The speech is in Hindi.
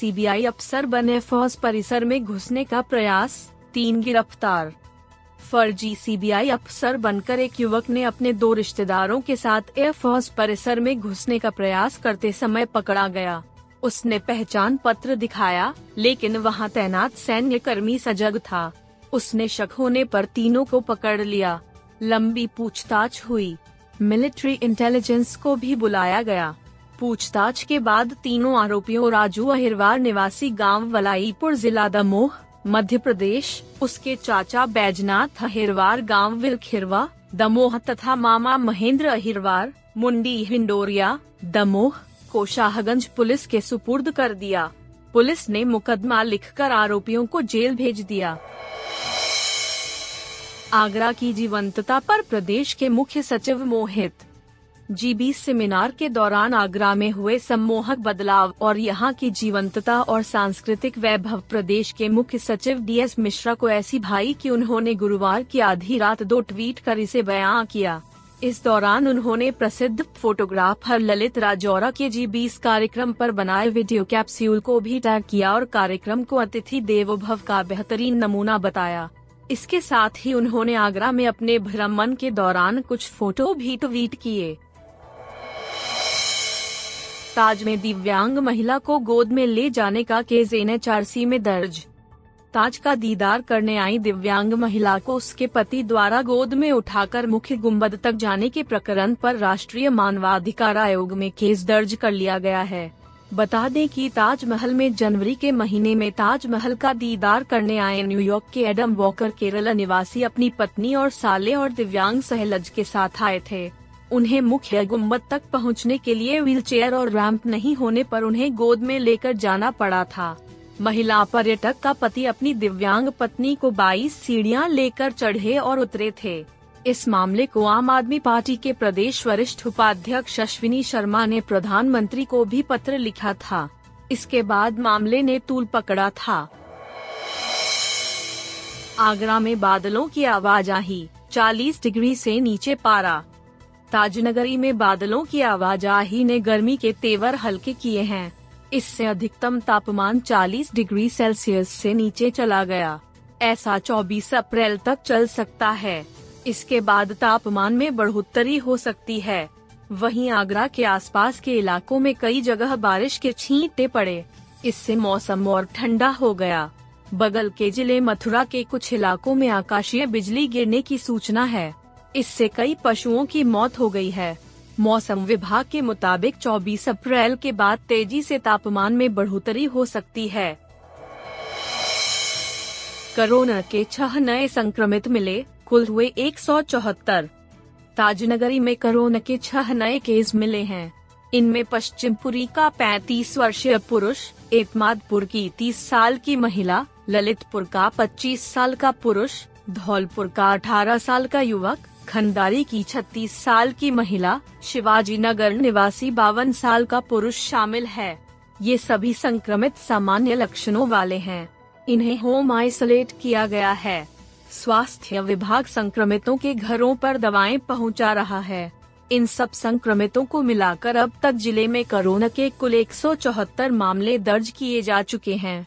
सीबीआई अफसर बने फौज परिसर में घुसने का प्रयास, तीन गिरफ़्तार। फर्जी सीबीआई अफसर बनकर एक युवक ने अपने दो रिश्तेदारों के साथ एयरफोर्स परिसर में घुसने का प्रयास करते समय पकड़ा गया। उसने पहचान पत्र दिखाया, लेकिन वहाँ तैनात सैन्य कर्मी सजग था। उसने शक होने पर तीनों को पकड़ लिया। लंबी पूछताछ हुई। मिलिट्री इंटेलिजेंस को भी बुलाया गया। पूछताछ के बाद तीनों आरोपियों राजू अहिरवार निवासी गाँव वलाईपुर जिला दमोह, मध्य प्रदेश, उसके चाचा बैजनाथ अहिरवार गाँव विलखिरवा, दमोह तथा मामा महेंद्र अहिरवार, मुंडी हिंडोरिया, दमोह को शाहगंज पुलिस के सुपुर्द कर दिया। पुलिस ने मुकदमा लिखकर आरोपियों को जेल भेज दिया। आगरा की जीवंतता पर प्रदेश के मुख्य सचिव मोहित जीबी सेमिनार के दौरान आगरा में हुए सम्मोहक बदलाव और यहाँ की जीवंतता और सांस्कृतिक वैभव प्रदेश के मुख्य सचिव डीएस मिश्रा को ऐसी भाई कि उन्होंने गुरुवार की आधी रात दो ट्वीट कर इसे बयां किया। इस दौरान उन्होंने प्रसिद्ध फोटोग्राफर ललित राजौरा के जी बीस कार्यक्रम पर बनाए वीडियो कैप्सूल को भी टैग किया और कार्यक्रम को अतिथि देवोभव का बेहतरीन नमूना बताया। इसके साथ ही उन्होंने आगरा में अपने भ्रमण के दौरान कुछ फ़ोटो भी ट्वीट किए। ताज में दिव्यांग महिला को गोद में ले जाने का केस एनएचआरसी में दर्ज। ताज का दीदार करने आई दिव्यांग महिला को उसके पति द्वारा गोद में उठाकर मुख्य गुंबद तक जाने के प्रकरण पर राष्ट्रीय मानवाधिकार आयोग में केस दर्ज कर लिया गया है। बता दें कि ताजमहल में जनवरी के महीने में ताजमहल का दीदार करने आए न्यूयॉर्क के एडम वॉकर केरला निवासी अपनी पत्नी और साले और दिव्यांग सहलज के साथ आए थे। उन्हें मुख्य गुंबद तक पहुँचने के लिए व्हीलचेयर और रैंप नहीं होने पर उन्हें गोद में लेकर जाना पड़ा था। महिला पर्यटक का पति अपनी दिव्यांग पत्नी को 22 सीढ़ियाँ लेकर चढ़े और उतरे थे। इस मामले को आम आदमी पार्टी के प्रदेश वरिष्ठ उपाध्यक्ष अश्विनी शर्मा ने प्रधानमंत्री को भी पत्र लिखा था। इसके बाद मामले ने तूल पकड़ा था। आगरा में बादलों की आवाज़ आवाजाही 40 डिग्री से नीचे पारा। ताजनगरी में बादलों की आवाजाही ने गर्मी के तेवर हल्के किए हैं। इससे अधिकतम तापमान 40 डिग्री सेल्सियस से नीचे चला गया। ऐसा 24 अप्रैल तक चल सकता है। इसके बाद तापमान में बढ़ोतरी हो सकती है। वहीं आगरा के आसपास के इलाकों में कई जगह बारिश के छींटे पड़े। इससे मौसम और ठंडा हो गया। बगल के ज़िले मथुरा के कुछ इलाकों में आकाशीय बिजली गिरने की सूचना है। इससे कई पशुओं की मौत हो गई है। मौसम विभाग के मुताबिक 24 अप्रैल के बाद तेज़ी से तापमान में बढ़ोतरी हो सकती है। कोरोना के छह नए संक्रमित मिले, कुल हुए एक ताजनगरी में कोरोना के छह नए केस मिले हैं। इनमें पश्चिमपुरी का 35 वर्षीय पुरुष एतमादपुर की 30 साल की महिला, ललितपुर का 25 साल का पुरुष, धौलपुर का 18 साल का युवक खंडारी की 36 साल की महिला, शिवाजी नगर निवासी बावन साल का पुरुष शामिल है। ये सभी संक्रमित सामान्य लक्षणों वाले हैं। इन्हें होम आइसोलेट किया गया है। स्वास्थ्य विभाग संक्रमितों के घरों पर दवाएँ पहुँचा रहा है। इन सब संक्रमितों को मिलाकर अब तक ज़िले में कोरोना के कुल एक सौ चौहत्तर मामले दर्ज किए जा चुके हैं।